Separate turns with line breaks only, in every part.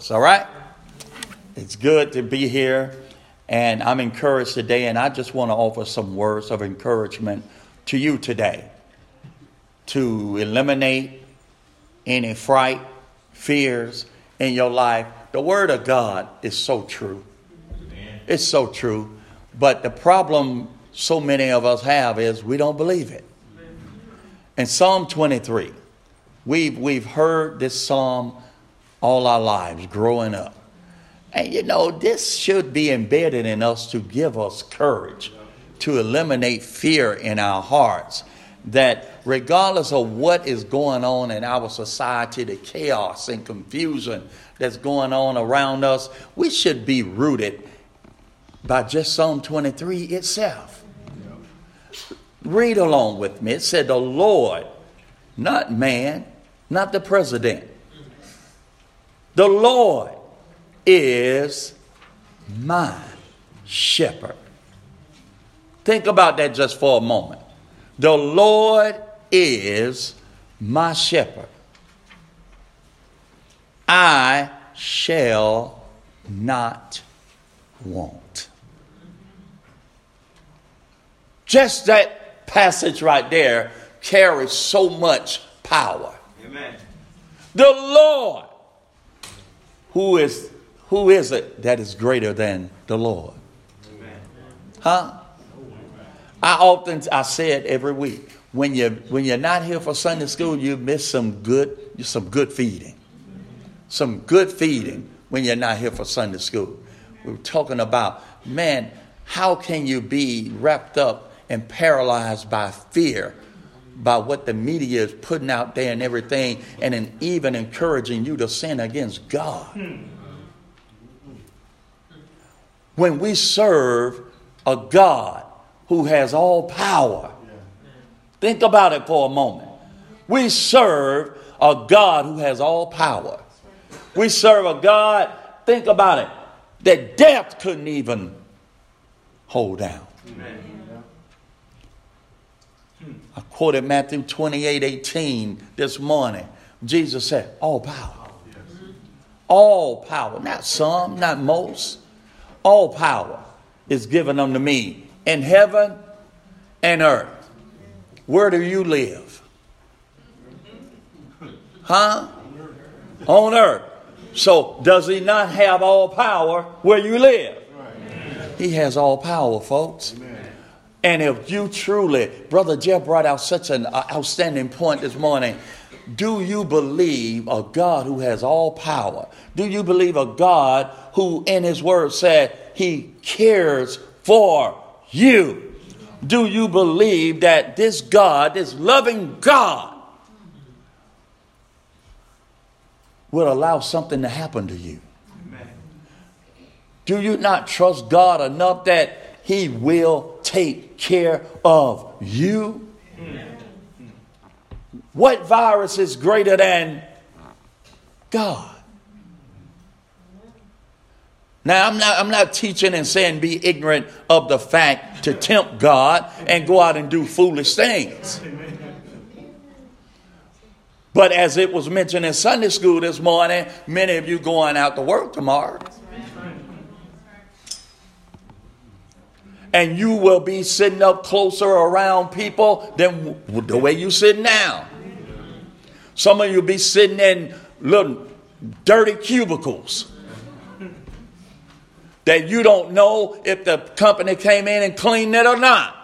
us. All right? It's good to be here, and I'm encouraged today, and I just want to offer some words of encouragement to you today to eliminate any fright, fears in your life. The Word of God is so true. It's so true. But the problem so many of us have is we don't believe it. In Psalm 23, we've, we've heard this psalm all our lives growing up. And you know, this should be embedded in us to give us courage, to eliminate fear in our hearts. That regardless of what is going on in our society, the chaos and confusion that's going on around us, we should be rooted by just Psalm 23 itself. Read along with me. It said, The Lord, not man, not the president, the Lord is my shepherd. Think about that just for a moment. The Lord is my shepherd. I shall not want. Just that passage right there carries so much power. Amen. The Lord, who is who is it that is greater than the Lord? Huh? I often I say it every week. When you when you're not here for Sunday school, you miss some good some good feeding. Some good feeding when you're not here for Sunday school. We're talking about, man, how can you be wrapped up and paralyzed by fear by what the media is putting out there and everything, and even encouraging you to sin against God. When we serve a God who has all power, think about it for a moment. We serve a God who has all power. We serve a God, think about it, that death couldn't even hold down. Amen. I quoted Matthew 28 18 this morning. Jesus said, All power. All power, not some, not most. All power is given unto me in heaven and earth. Where do you live? Huh? On earth. So, does he not have all power where you live? He has all power, folks. And if you truly, Brother Jeff brought out such an uh, outstanding point this morning. Do you believe a God who has all power? Do you believe a God who, in His Word, said He cares for you? Do you believe that this God, this loving God, will allow something to happen to you? Do you not trust God enough that He will take care of you? What virus is greater than God? Now, I'm not, I'm not teaching and saying be ignorant of the fact to tempt God and go out and do foolish things. But as it was mentioned in Sunday school this morning, many of you going out to work tomorrow. And you will be sitting up closer around people than the way you sit now. Some of you will be sitting in little dirty cubicles that you don't know if the company came in and cleaned it or not.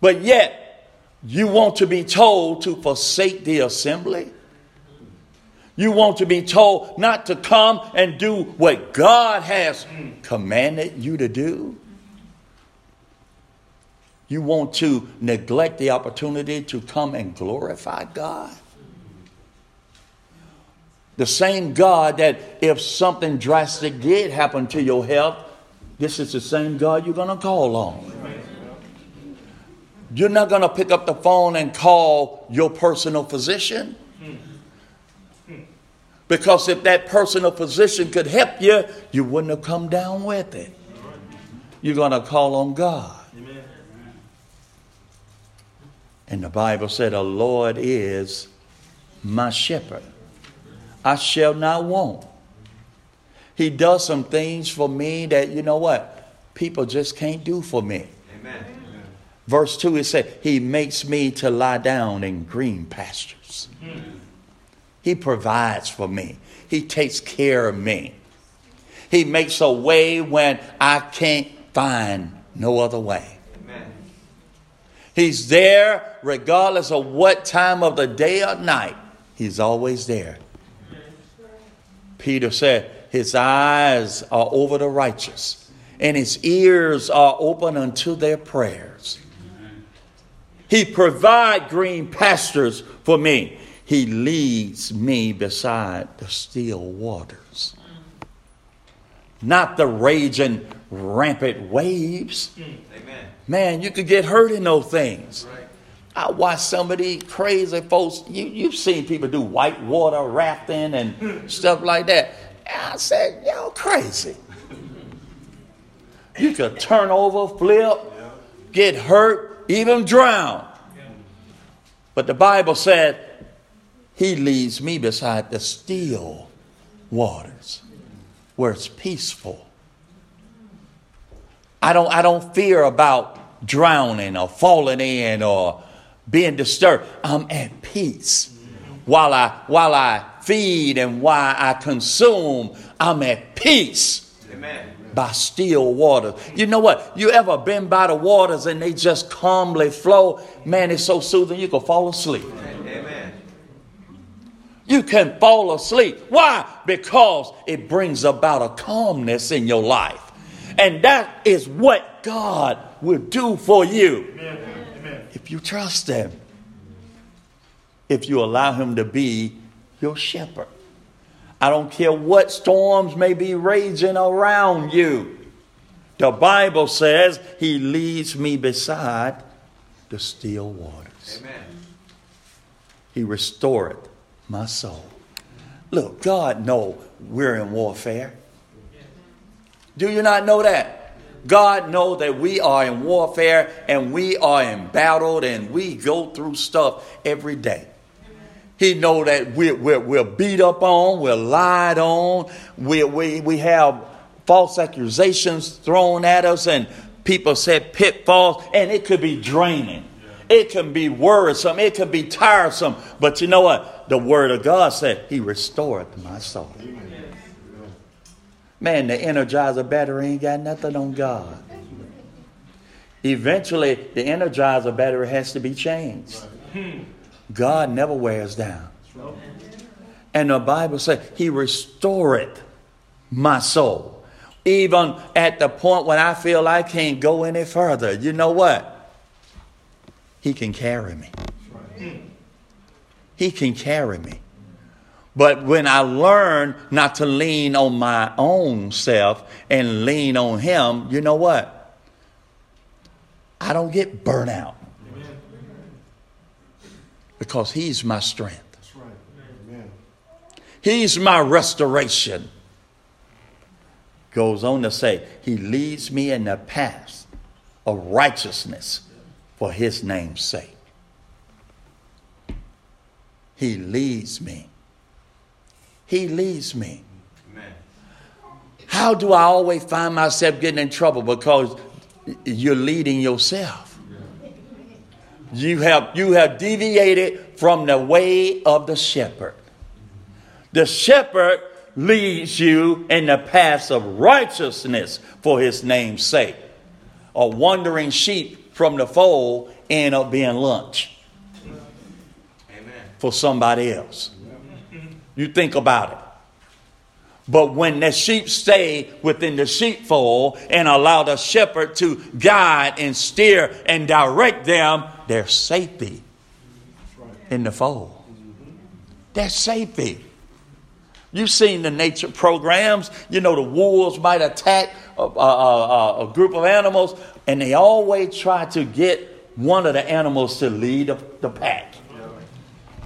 But yet, you want to be told to forsake the assembly you want to be told not to come and do what God has commanded you to do. You want to neglect the opportunity to come and glorify God. The same God that if something drastic did happen to your health, this is the same God you're going to call on. You're not going to pick up the phone and call your personal physician. Because if that personal physician could help you, you wouldn't have come down with it. You're going to call on God. And the Bible said, The Lord is my shepherd. I shall not want. He does some things for me that, you know what, people just can't do for me. Amen. Verse 2, it said, He makes me to lie down in green pastures. Hmm. He provides for me, He takes care of me. He makes a way when I can't find no other way. Amen. He's there regardless of what time of the day or night. He's always there. Peter said, His eyes are over the righteous, and his ears are open unto their prayers. He provide green pastures for me. He leads me beside the still waters. Not the raging, rampant waves. Amen. Man, you could get hurt in those things. Right. I watch some of these crazy folks. You, you've seen people do white water rafting and stuff like that. And I said, y'all crazy. You could turn over, flip, get hurt, even drown. But the Bible said, He leads me beside the still waters where it's peaceful. I don't, I don't fear about drowning or falling in or being disturbed. I'm at peace. While I, while I feed and while I consume, I'm at peace. Amen. By still water. You know what? You ever been by the waters and they just calmly flow? Man, it's so soothing you can fall asleep. You can fall asleep. Why? Because it brings about a calmness in your life. And that is what God will do for you. Amen if you trust Him, if you allow Him to be your shepherd. I don't care what storms may be raging around you. The Bible says He leads me beside the still waters. Amen. He restored my soul. Look, God know we're in warfare. Do you not know that? God knows that we are in warfare and we are embattled and we go through stuff every day. He know that we're, we're, we're, beat up on, we're lied on, we, we, we have false accusations thrown at us and people said pitfalls and it could be draining. It can be worrisome. It can be tiresome. But you know what? The word of God said, He restored my soul. Man, the Energizer battery ain't got nothing on God. Eventually, the Energizer battery has to be changed. God never wears down. And the Bible says, He restored my soul. Even at the point when I feel I can't go any further. You know what? He can carry me. He can carry me. But when I learn not to lean on my own self and lean on Him, you know what? I don't get burnt out. Because He's my strength. He's my restoration. Goes on to say, He leads me in the path of righteousness for His name's sake. He leads me he leads me. Amen. How do I always find myself getting in trouble? Because you're leading yourself. You have, you have deviated from the way of the shepherd. The shepherd leads you in the paths of righteousness for his name's sake. A wandering sheep from the fold end up being lunch Amen. for somebody else. You think about it. But when the sheep stay within the sheepfold and allow the shepherd to guide and steer and direct them, there's safety in the fold. There's safety. You've seen the nature programs. You know, the wolves might attack a, a, a, a group of animals, and they always try to get one of the animals to lead the, pack.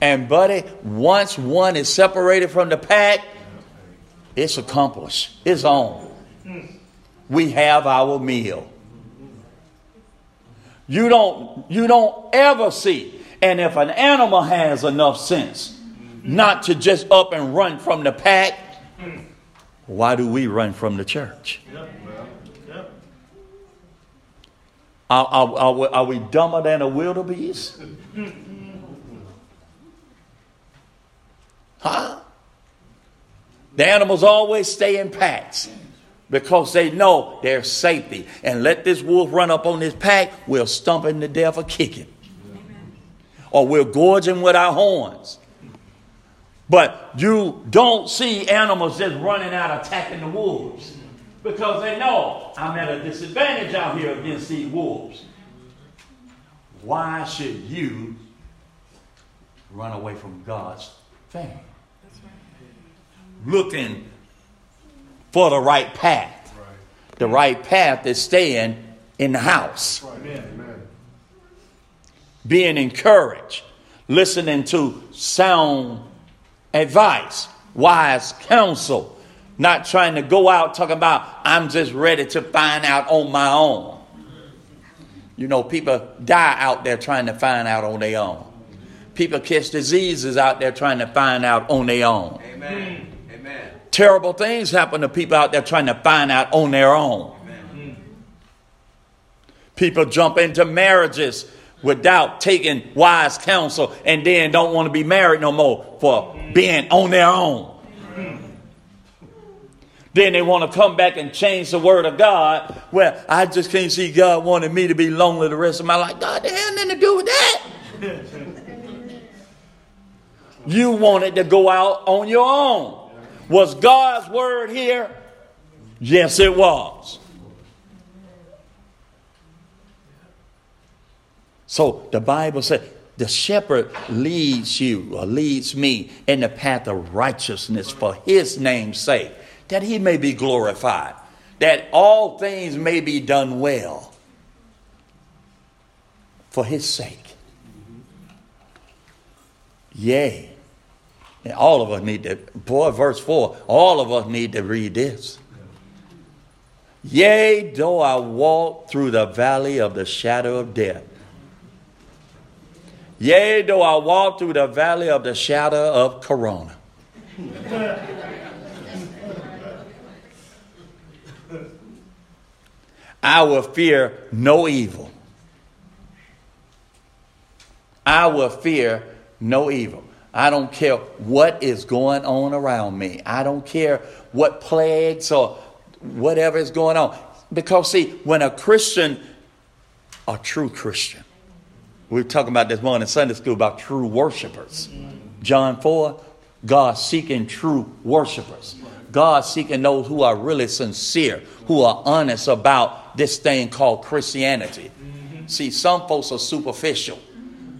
And, buddy, once one is separated from the pack, it's accomplished. It's on. We have our meal. You don't, you don't ever see. And if an animal has enough sense, not to just up and run from the pack. Why do we run from the church? Are, are, are, we, are we dumber than a wildebeest? Huh? The animals always stay in packs because they know their safety. And let this wolf run up on this pack, we'll stump him to death or kick him. Or we'll gorge him with our horns. But you don't see animals just running out attacking the wolves because they know I'm at a disadvantage out here against these wolves. Why should you run away from God's family? Looking for the right path. The right path is staying in the house. Being encouraged, listening to sound advice, wise counsel, not trying to go out talking about, I'm just ready to find out on my own. You know, people die out there trying to find out on their own. People catch diseases out there trying to find out on their own. Amen. Amen. Terrible things happen to people out there trying to find out on their own. Amen. People jump into marriages without taking wise counsel and then don't want to be married no more for being on their own. Then they want to come back and change the word of God. Well, I just can't see God wanted me to be lonely the rest of my life. God, they had nothing to do with that. you wanted to go out on your own. Was God's word here? Yes, it was. So the Bible said, the shepherd leads you or leads me in the path of righteousness for his name's sake, that he may be glorified, that all things may be done well for his sake. Yea. And all of us need to, boy, verse 4, all of us need to read this. Yea, though I walk through the valley of the shadow of death, Yea, though I walk through the valley of the shadow of Corona. I will fear no evil. I will fear no evil. I don't care what is going on around me. I don't care what plagues or whatever is going on. Because, see, when a Christian, a true Christian, we were talking about this morning in Sunday school about true worshipers. John 4, God seeking true worshipers. God seeking those who are really sincere, who are honest about this thing called Christianity. See, some folks are superficial.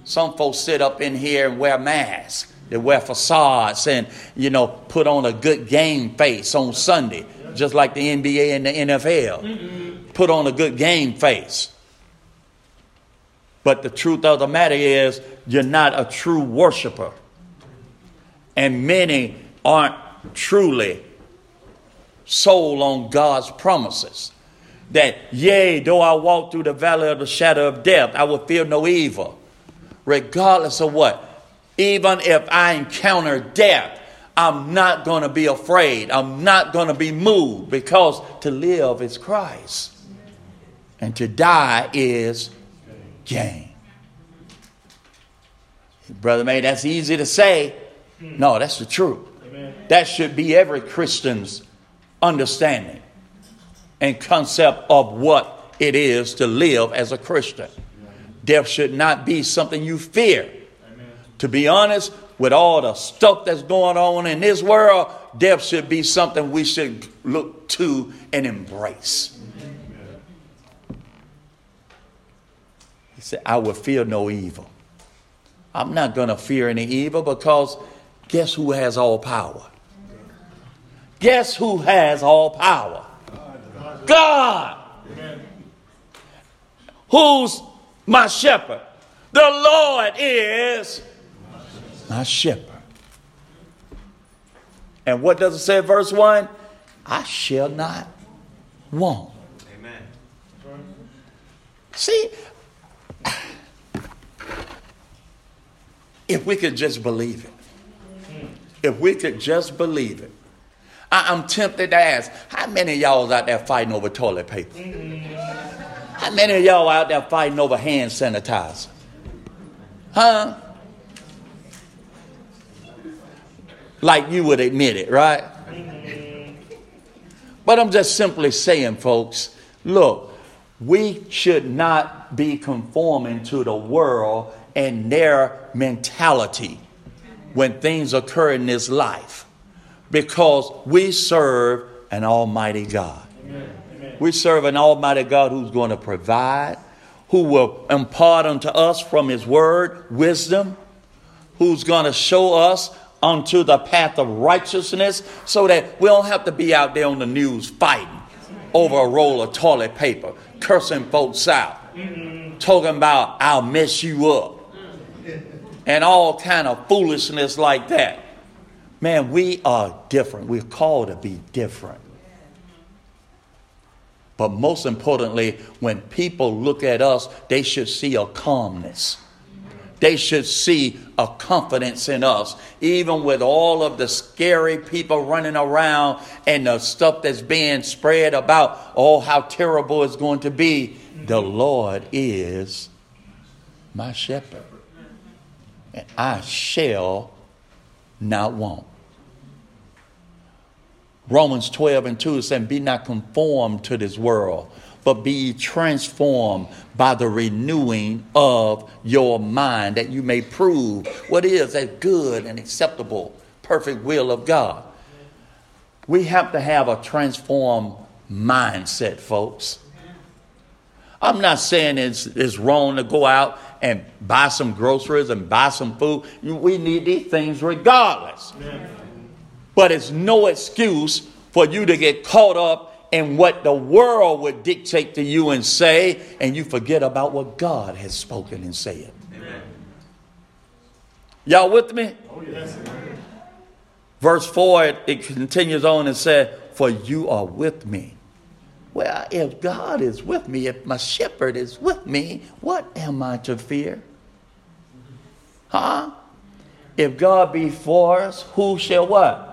Some folks sit up in here and wear masks. They wear facades and, you know, put on a good game face on Sunday, just like the NBA and the NFL. Put on a good game face. But the truth of the matter is, you're not a true worshiper. And many aren't truly sold on God's promises. That, yea, though I walk through the valley of the shadow of death, I will fear no evil. Regardless of what? Even if I encounter death, I'm not going to be afraid. I'm not going to be moved because to live is Christ and to die is gain. Brother May, that's easy to say. No, that's the truth. Amen. That should be every Christian's understanding and concept of what it is to live as a Christian. Death should not be something you fear. Amen. To be honest, with all the stuff that's going on in this world, death should be something we should look to and embrace. He said, I will fear no evil. I'm not going to fear any evil because guess who has all power? Guess who has all power? God. Who's my shepherd? The Lord is my shepherd. And what does it say, verse 1? I shall not want. Amen. See, if we could just believe it. If we could just believe it. I, am tempted to ask, how many of y'all out there fighting over toilet paper? How many of y'all out there fighting over hand sanitizer? Huh? Like you would admit it, right? But I'm just simply saying, folks, look, we should not be conforming to the world and their mentality when things occur in this life because we serve an almighty God. Amen. We serve an almighty God who's going to provide, who will impart unto us from his word wisdom, who's going to show us unto the path of righteousness so that we don't have to be out there on the news fighting over a roll of toilet paper, cursing folks out, talking about I'll mess you up, and all kind of foolishness like that. Man, we are different. We're called to be different. But most importantly, when people look at us, they should see a calmness. They should see a confidence in us, even with all of the scary people running around and the stuff that's being spread about, oh, how terrible it's going to be. The Lord is my shepherd, and I shall not want. Romans 12 and 2 is saying, Be not conformed to this world, but be transformed by the renewing of your mind, that you may prove what is a good and acceptable, perfect will of God. We have to have a transformed mindset, folks. I'm not saying it's, it's wrong to go out and buy some groceries and buy some food. We need these things regardless. But it's no excuse for you to get caught up in what the world would dictate to you and say, and you forget about what God has spoken and said. Amen. Y'all with me? Oh, yes. Verse 4, it, it continues on and says, For you are with me. Well, if God is with me, if my shepherd is with me, what am I to fear? Huh? If God be for us, who shall what?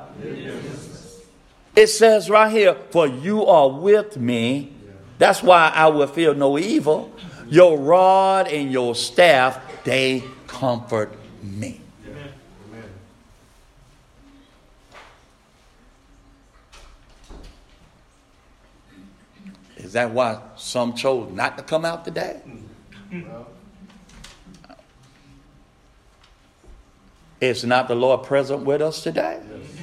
It says right here, for you are with me. That's why I will feel no evil. Your rod and your staff, they comfort me. Is that why some chose not to come out today? Is not the Lord present with us today? Hmm.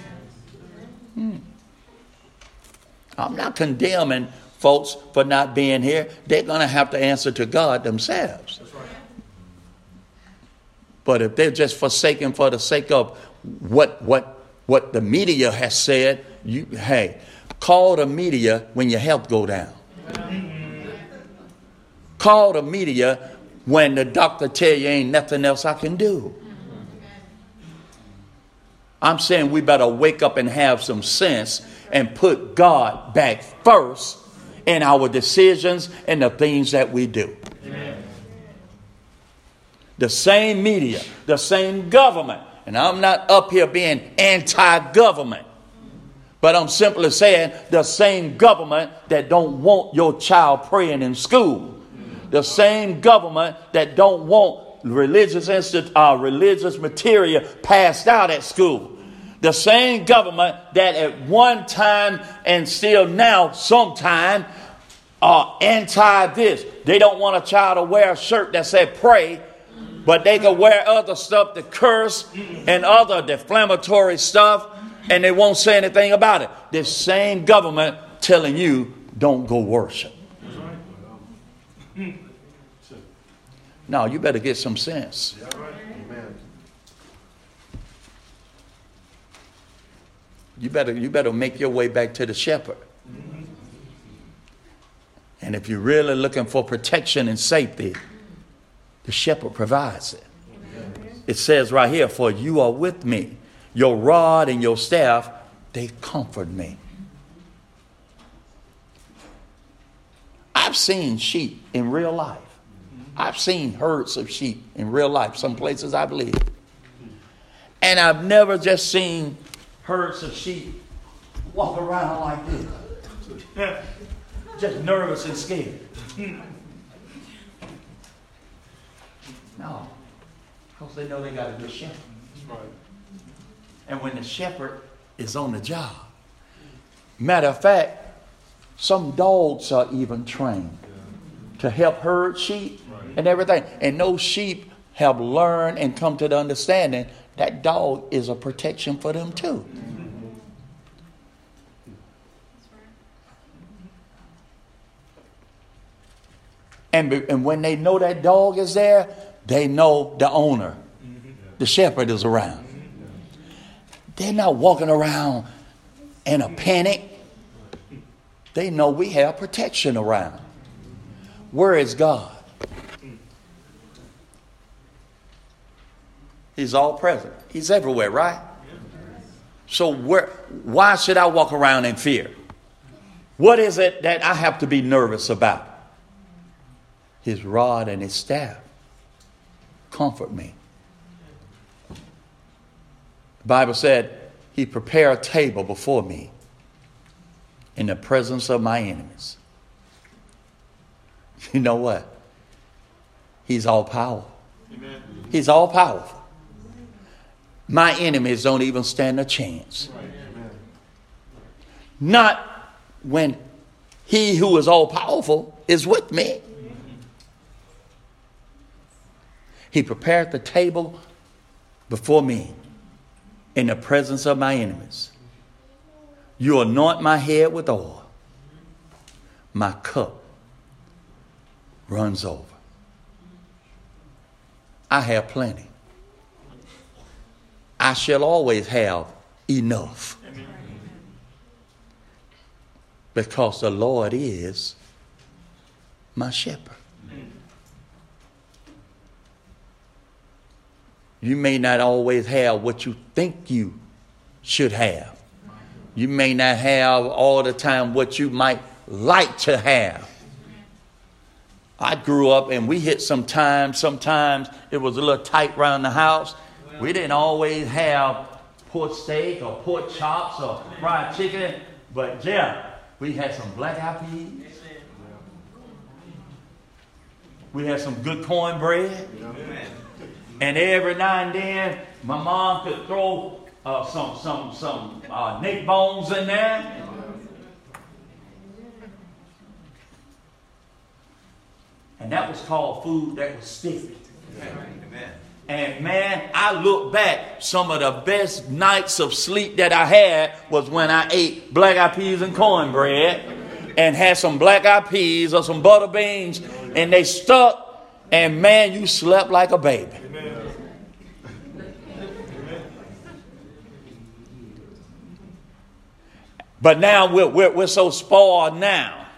I'm not condemning folks for not being here. They're going to have to answer to God themselves. Right. But if they're just forsaken for the sake of what, what, what the media has said, you, hey, call the media when your health go down. Call the media when the doctor tell you ain't nothing else I can do. I'm saying we better wake up and have some sense and put God back first in our decisions and the things that we do. Amen. The same media, the same government, and I'm not up here being anti government. But I'm simply saying the same government that don't want your child praying in school. The same government that don't want religious, instit- uh, religious material passed out at school. The same government that at one time and still now, sometime, are anti this. They don't want a child to wear a shirt that said pray, but they can wear other stuff to curse and other defamatory stuff, and they won't say anything about it. This same government telling you don't go worship. Now you better get some sense. You better, you better make your way back to the shepherd. And if you're really looking for protection and safety, the shepherd provides it. It says right here, For you are with me, your rod and your staff, they comfort me. I've seen sheep in real life. I've seen herds of sheep in real life, some places I believe. And I've never just seen herds of sheep walk around like this. just nervous and scared. no. Because they know they got a good shepherd. Right. And when the shepherd is on the job, matter of fact, some dogs are even trained to help herd sheep and everything. And those sheep have learned and come to the understanding that dog is a protection for them too. And, and when they know that dog is there, they know the owner, the shepherd is around. They're not walking around in a panic. They know we have protection around. Where is God? He's all present. He's everywhere, right? So where why should I walk around in fear? What is it that I have to be nervous about? His rod and his staff comfort me. The Bible said, He prepared a table before me in the presence of my enemies. You know what? He's all powerful. Amen. He's all powerful. My enemies don't even stand a chance. Not when he who is all powerful is with me. He prepared the table before me in the presence of my enemies. You anoint my head with oil. My cup runs over. I have plenty. I shall always have enough. Because the Lord is my shepherd. You may not always have what you think you should have. You may not have all the time what you might like to have. I grew up and we hit some times, sometimes it was a little tight around the house. We didn't always have pork steak or pork chops or fried chicken, but yeah, we had some black eyed peas. We had some good cornbread. And every now and then, my mom could throw uh, some some some uh, neck bones in there. And that was called food that was sticky. Amen. And man, I look back, some of the best nights of sleep that I had was when I ate black eyed peas and cornbread and had some black eyed peas or some butter beans and they stuck and man, you slept like a baby. But now we're, we're, we're so spoiled now.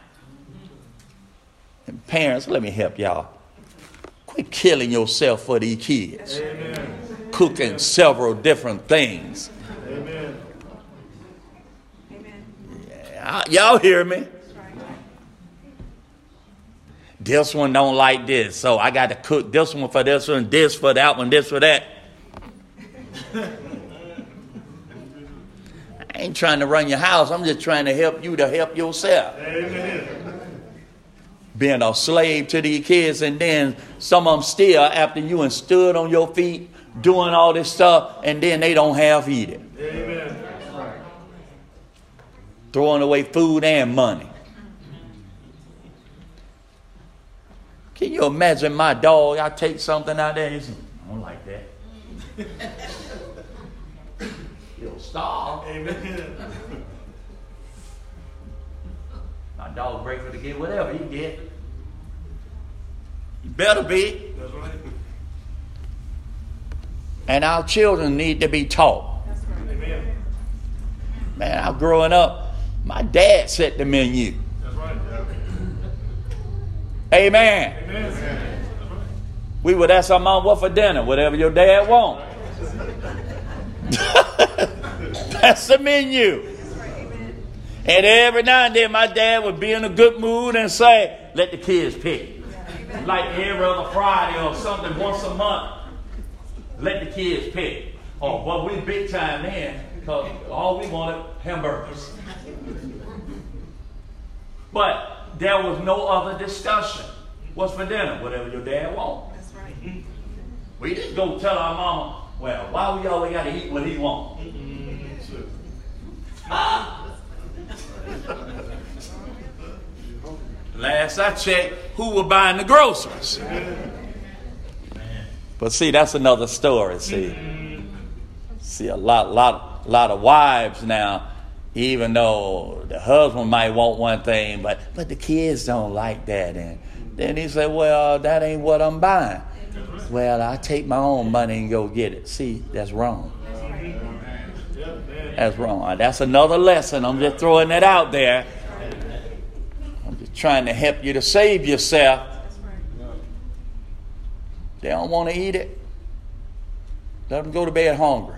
And parents, let me help y'all. Quit killing yourself for these kids. Amen. Cooking several different things. Amen. Yeah, y'all hear me? This one don't like this, so I got to cook this one for this one, this for that one, this for that. I ain't trying to run your house. I'm just trying to help you to help yourself. Amen. Being a slave to these kids, and then some of them still, after you and stood on your feet, doing all this stuff, and then they don't have it. Amen. Throwing away food and money. Can you imagine my dog? I take something out there, I don't like that. He'll starve. Amen. My dog grateful to get whatever he get. He better be. That's right. And our children need to be taught. That's right. Man, I'm growing up, my dad set the menu. That's right. Amen. Amen. We would ask our mom what for dinner, whatever your dad want. That's the menu. And every now and then, my dad would be in a good mood and say, "Let the kids pick." Like every other Friday or something, once a month, let the kids pick. Oh, well, we big time then because all we wanted hamburgers. But there was no other discussion. What's for dinner? Whatever your dad wants. That's right. Mm-hmm. We didn't go tell our mama, well, why we always got to eat what he wants? Last I checked, who was buying the groceries? But see, that's another story. See, see a lot, lot, lot of wives now. Even though the husband might want one thing, but but the kids don't like that, and then he said, "Well, that ain't what I'm buying." Well, I take my own money and go get it. See, that's wrong. That's wrong. That's another lesson. I'm just throwing that out there. I'm just trying to help you to save yourself. They don't want to eat it. Let them go to bed hungry.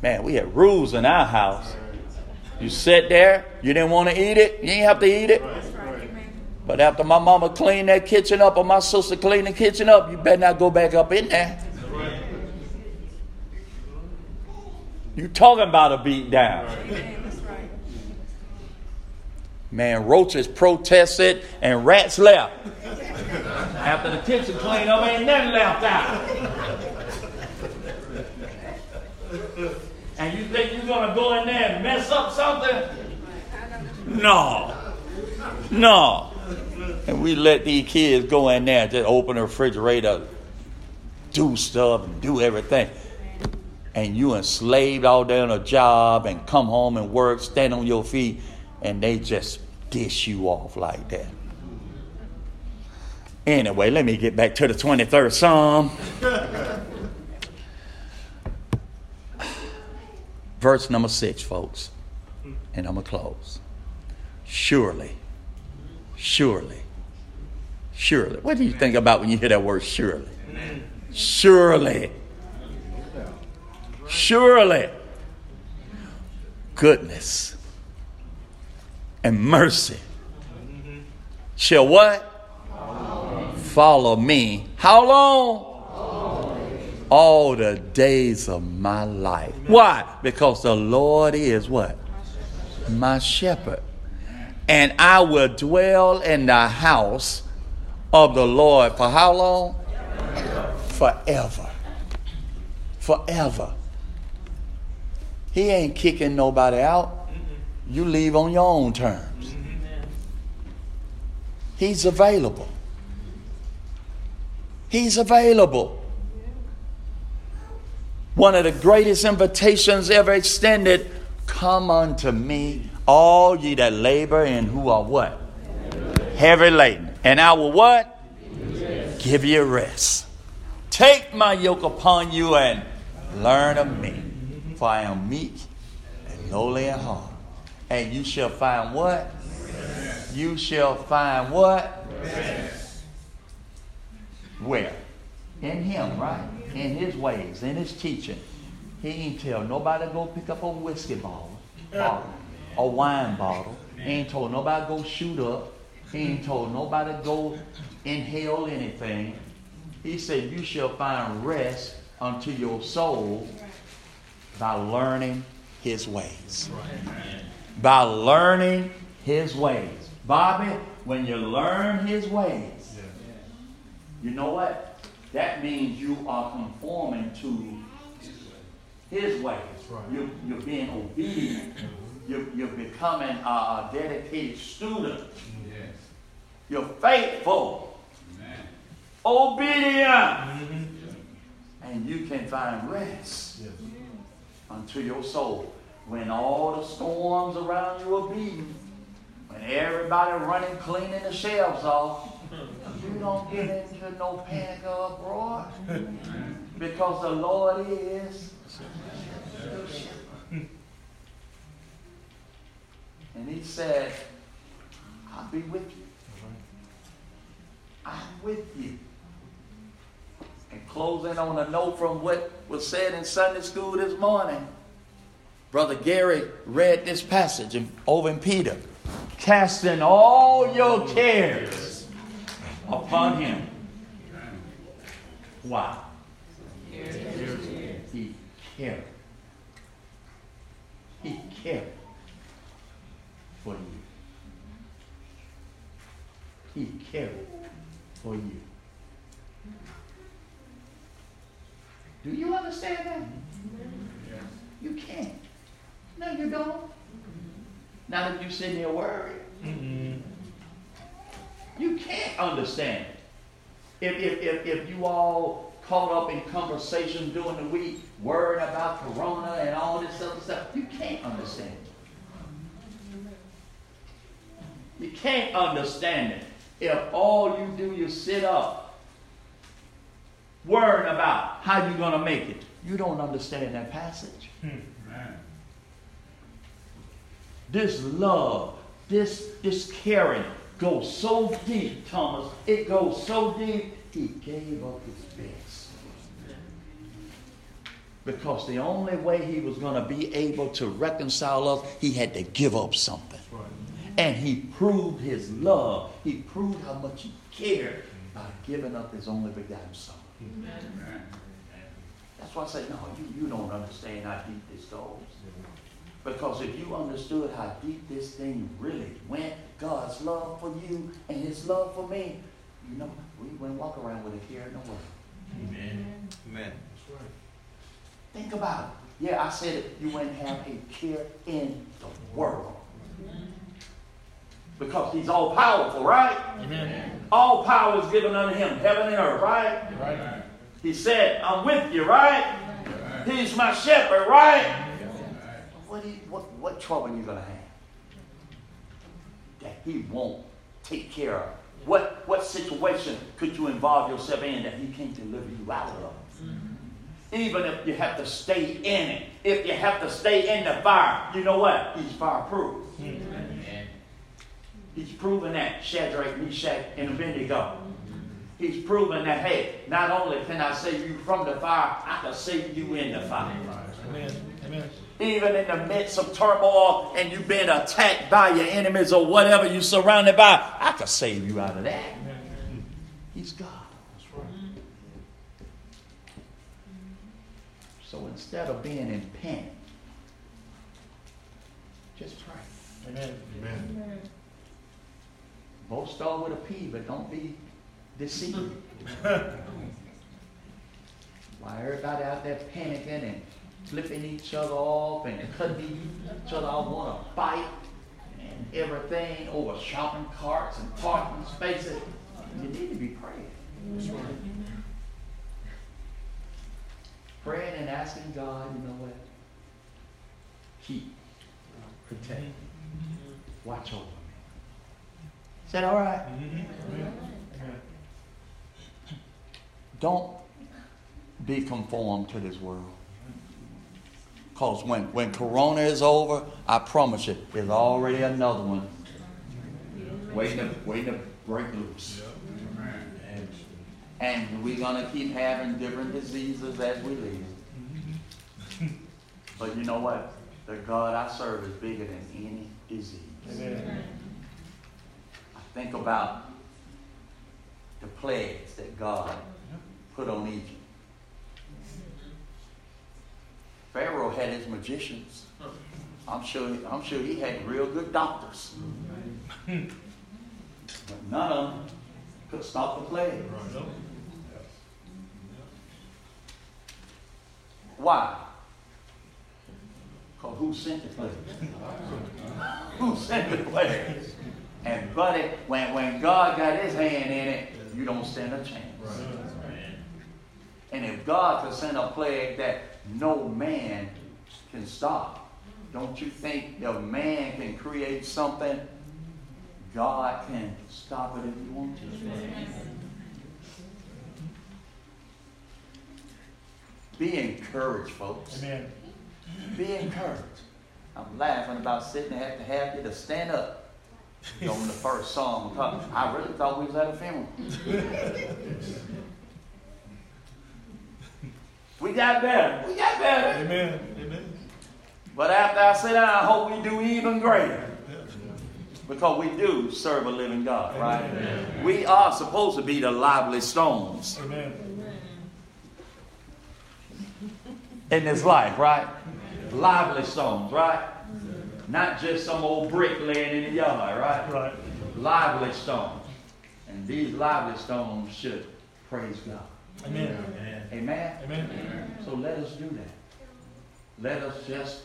Man, we had rules in our house. You sit there, you didn't want to eat it, you didn't have to eat it. But after my mama cleaned that kitchen up or my sister cleaned the kitchen up, you better not go back up in there. You talking about a beat down. Man, roaches protested and rats left. After the kitchen cleaned up, ain't nothing left out. and you think you're gonna go in there and mess up something? No. No. And we let these kids go in there and just open the refrigerator, do stuff, and do everything and you enslaved all day on a job and come home and work, stand on your feet, and they just dish you off like that. Anyway, let me get back to the 23rd Psalm. Verse number six, folks, and I'm going to close. Surely, surely, surely. What do you think about when you hear that word surely? Surely Surely, goodness and mercy shall what? Follow me. How long? All the days of my life. Why? Because the Lord is what? My shepherd. And I will dwell in the house of the Lord for how long? Forever. Forever. He ain't kicking nobody out. You leave on your own terms. Mm-hmm. He's available. He's available. One of the greatest invitations ever extended come unto me, all ye that labor and who are what? Heavy laden. And I will what? Give you rest. Take my yoke upon you and learn of me. For I am meek and lowly in heart. And you shall find what? You shall find what? Rest. Where? In him, right? In his ways, in his teaching. He ain't tell nobody to go pick up a whiskey bottle, bottle a wine bottle. He ain't told nobody to go shoot up. He ain't told nobody to go inhale anything. He said, You shall find rest unto your soul by learning his ways. By learning his ways. Bobby, when you learn his ways, you know what? That means you are conforming to his ways. You're, you're being obedient. You're, you're becoming a, dedicated student. You're faithful. Obedient. Mm-hmm. And you can find rest unto your soul. When all the storms around you are beating, when everybody running cleaning the shelves off, you don't get into no panic or uproar because the Lord is. And he said, I'll be with you. I'm with you. And closing on a note from what was said in Sunday school this morning, Brother Gary read this passage in, over in Peter. Casting all your cares upon him. Wow. He cared. He cared for you. He cared for you. Do you understand that? You can't. No, you don't. Now that you're sitting there worried, mm-hmm. you can't understand If, if, if, if you all caught up in conversation during the week, worrying about Corona and all this other stuff, you can't understand You can't understand it if all you do is sit up worrying about how you're going to make it. You don't understand that passage. Hmm, this love, this, this caring goes so deep, Thomas. It goes so deep, he gave up his best. Because the only way he was going to be able to reconcile us, he had to give up something. And he proved his love. He proved how much he cared by giving up his only begotten son. Amen. That's why I say, no, you, you don't understand how deep this goes. Because if you understood how deep this thing really went, God's love for you and his love for me, you know, we wouldn't walk around with a care in the world. Amen. Amen. That's right. Think about it. Yeah, I said it. You wouldn't have a care in the world because he's all powerful, right? Amen. All power is given unto him, heaven and earth, right? Right. He said, I'm with you, right? right. He's my shepherd, right? What, you, what, what trouble are you going to have? That he won't take care of. What, what situation could you involve yourself in that he can't deliver you out of? Even if you have to stay in it, if you have to stay in the fire, you know what? He's fireproof. Mm-hmm. He's proven that Shadrach, Meshach, and Abednego. He's proven that, hey, not only can I save you from the fire, I can save you in the fire. Amen. Amen. Even in the midst of turmoil and you've been attacked by your enemies or whatever you're surrounded by, I can save you out of that. He's God. Mm-hmm. So instead of being in panic, just pray. Amen. Amen. Amen. Both start with a P, but don't be deceived. Why everybody out there panicking and flipping each other off and cutting each other off, want to fight and everything over shopping carts and parking spaces. You need to be praying. Praying and asking God, you know what? Keep, protect, watch over. Is that all right? Mm-hmm. Don't be conformed to this world. Because when, when Corona is over, I promise you, there's already another one waiting to, waiting to break loose. And we're going to keep having different diseases as we live. But you know what? The God I serve is bigger than any disease. Amen. Think about the plagues that God put on Egypt. Pharaoh had his magicians. I'm sure, I'm sure he had real good doctors. But none of them could stop the plague. Why? Because who sent the plague? who sent the plague? And buddy, when, when God got his hand in it, you don't stand a chance. And if God could send a plague that no man can stop, don't you think if man can create something, God can stop it if he wants to? Be encouraged, folks. Amen. Be encouraged. I'm laughing about sitting there to have you to stand up on the first song. I really thought we was at a funeral. we got better. We got better. Amen. Amen. But after I sit down, I hope we do even greater. Because we do serve a living God, right? Amen. We are supposed to be the lively stones. Amen. in this life, right? Lively stones, right? Not just some old brick laying in the yard, right?
Right.
Lively stones. And these lively stones should praise God.
Amen.
Amen?
Amen.
So let us do that. Let us just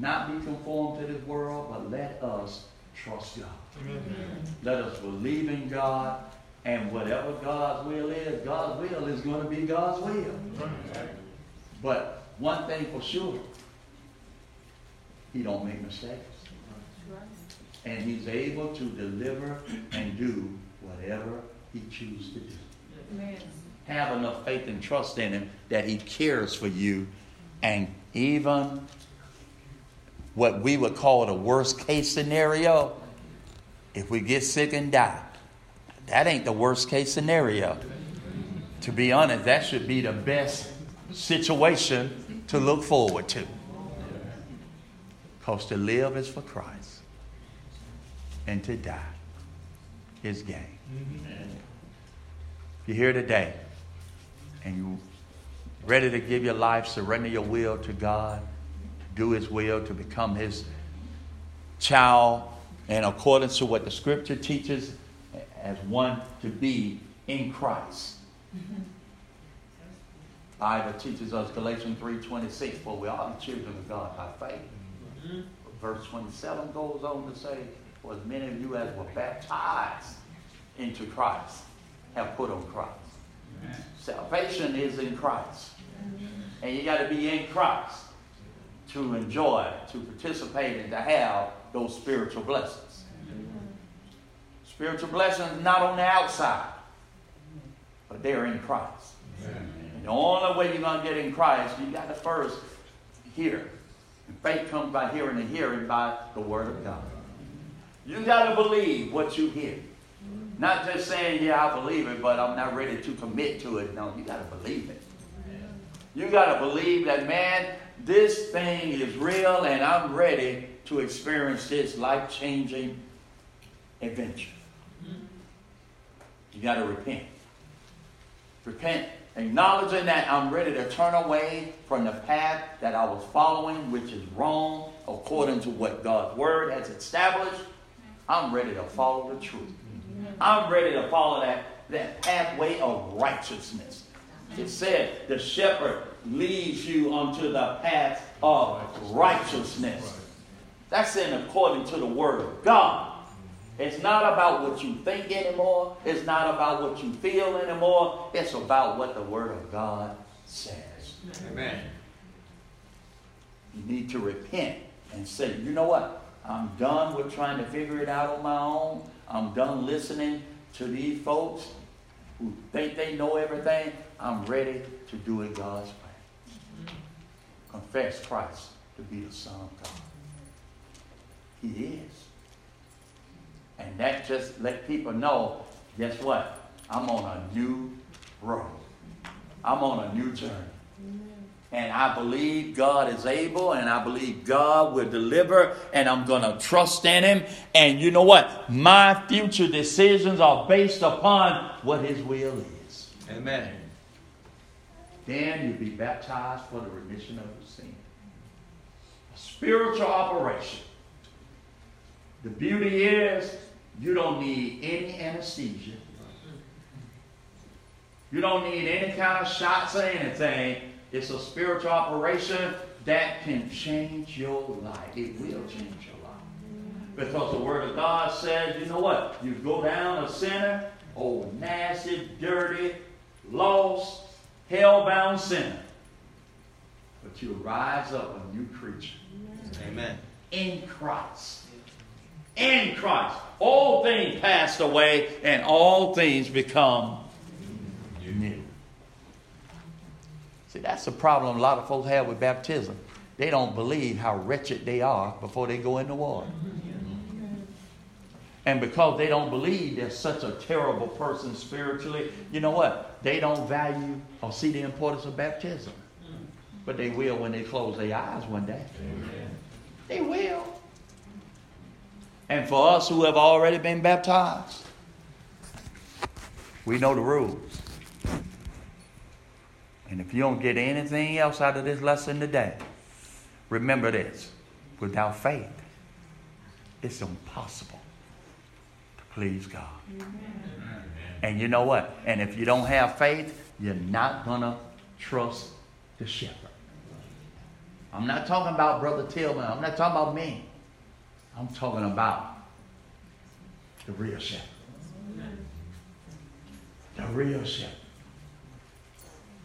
not be conformed to this world, but let us trust God.
Amen.
Let us believe in God, and whatever God's will is, God's will is going to be God's will. But one thing for sure, He don't make mistakes. And He's able to deliver and do whatever He chooses to do.
Amen.
Have enough faith and trust in Him that He cares for you, and even what we would call the worst case scenario, if we get sick and die, that ain't the worst case scenario. To be honest, that should be the best situation to look forward to. Because to live is for Christ, and to die is gain. If you're here today and you're ready to give your life, surrender your will to God, do His will, to become His child, and according to what the Scripture teaches, as one to be in Christ. Bible teaches us Galatians 3.26, for we are the children of God by faith. Verse 27 goes on to say, for as many of you as were baptized into Christ have put on Christ. Salvation is in Christ. And you got to be in Christ to enjoy, to participate, and to have those spiritual blessings. Spiritual blessings not on the outside, but they're in Christ. The only way you're going to get in Christ, you got to first hear. Faith comes by hearing and hearing by the Word of God. You got to believe what you hear. Not just saying, yeah, I believe it, but I'm not ready to commit to it. No, you got to believe it. You got to believe that, man, this thing is real and I'm ready to experience this life changing adventure. You got to repent. Repent, acknowledging that I'm ready to turn away from the path that I was following, which is wrong according to what God's word has established. I'm ready to follow the truth. I'm ready to follow that, that pathway of righteousness. It said the shepherd leads you onto the path of righteousness. That's in according to the word of God. It's not about what you think anymore. It's not about what you feel anymore. It's about what the word of God says.
Amen.
You need to repent and say, you know what? I'm done with trying to figure it out on my own. I'm done listening to these folks who think they know everything. I'm ready to do it God's way. Confess Christ to be the Son of God. He is. And that just let people know, guess what? I'm on a new road. I'm on a new journey. And I believe God is able, and I believe God will deliver, and I'm going to trust in Him. And you know what? My future decisions are based upon what His will is.
Amen.
Then you'll be baptized for the remission of your sin. A spiritual operation. The beauty is you don't need any anesthesia. You don't need any kind of shots or anything. It's a spiritual operation that can change your life. It will change your life. Because the Word of God says, you know what? You go down a sinner, old nasty, dirty, lost, hell-bound sinner. But you rise up a new creature
Amen.
in Christ. In Christ. All things passed away and all things become new. See, that's the problem a lot of folks have with baptism. They don't believe how wretched they are before they go in the water. And because they don't believe they're such a terrible person spiritually, you know what? They don't value or see the importance of baptism. But they will when they close their eyes one day. They will. And for us who have already been baptized, we know the rules. And if you don't get anything else out of this lesson today, remember this without faith, it's impossible to please God. And you know what? And if you don't have faith, you're not going to trust the shepherd. I'm not talking about Brother Tillman. I'm not talking about me. I'm talking about the real shepherd. The real shepherd.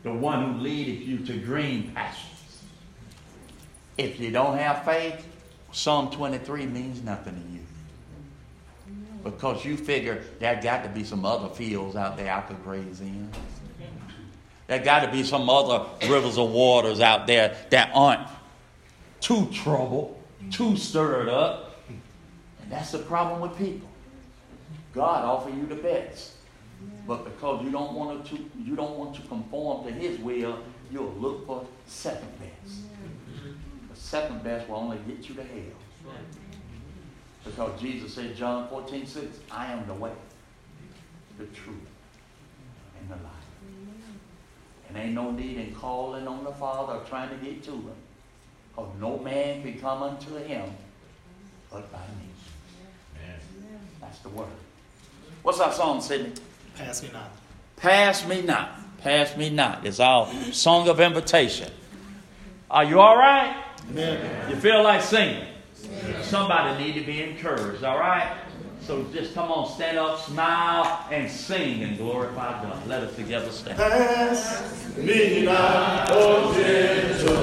The one who leadeth you to green pastures. If you don't have faith, Psalm 23 means nothing to you. Because you figure there got to be some other fields out there I could graze in. There got to be some other rivers of waters out there that aren't too troubled, too stirred up. That's the problem with people. God offer you the best. But because you don't want to you don't want to conform to his will, you'll look for second best. The second best will only get you to hell. Because Jesus said, John 14, 6, I am the way, the truth, and the life. And ain't no need in calling on the Father or trying to get to him. Because no man can come unto him but by me. That's the word. What's our song, Sidney?
Pass me not.
Pass me not. Pass me not. It's our song of invitation. Are you all right?
Amen.
You feel like singing? Somebody need to be encouraged, all right? So just come on, stand up, smile, and sing and glorify God. Let us together stand.
Pass me not, oh gentle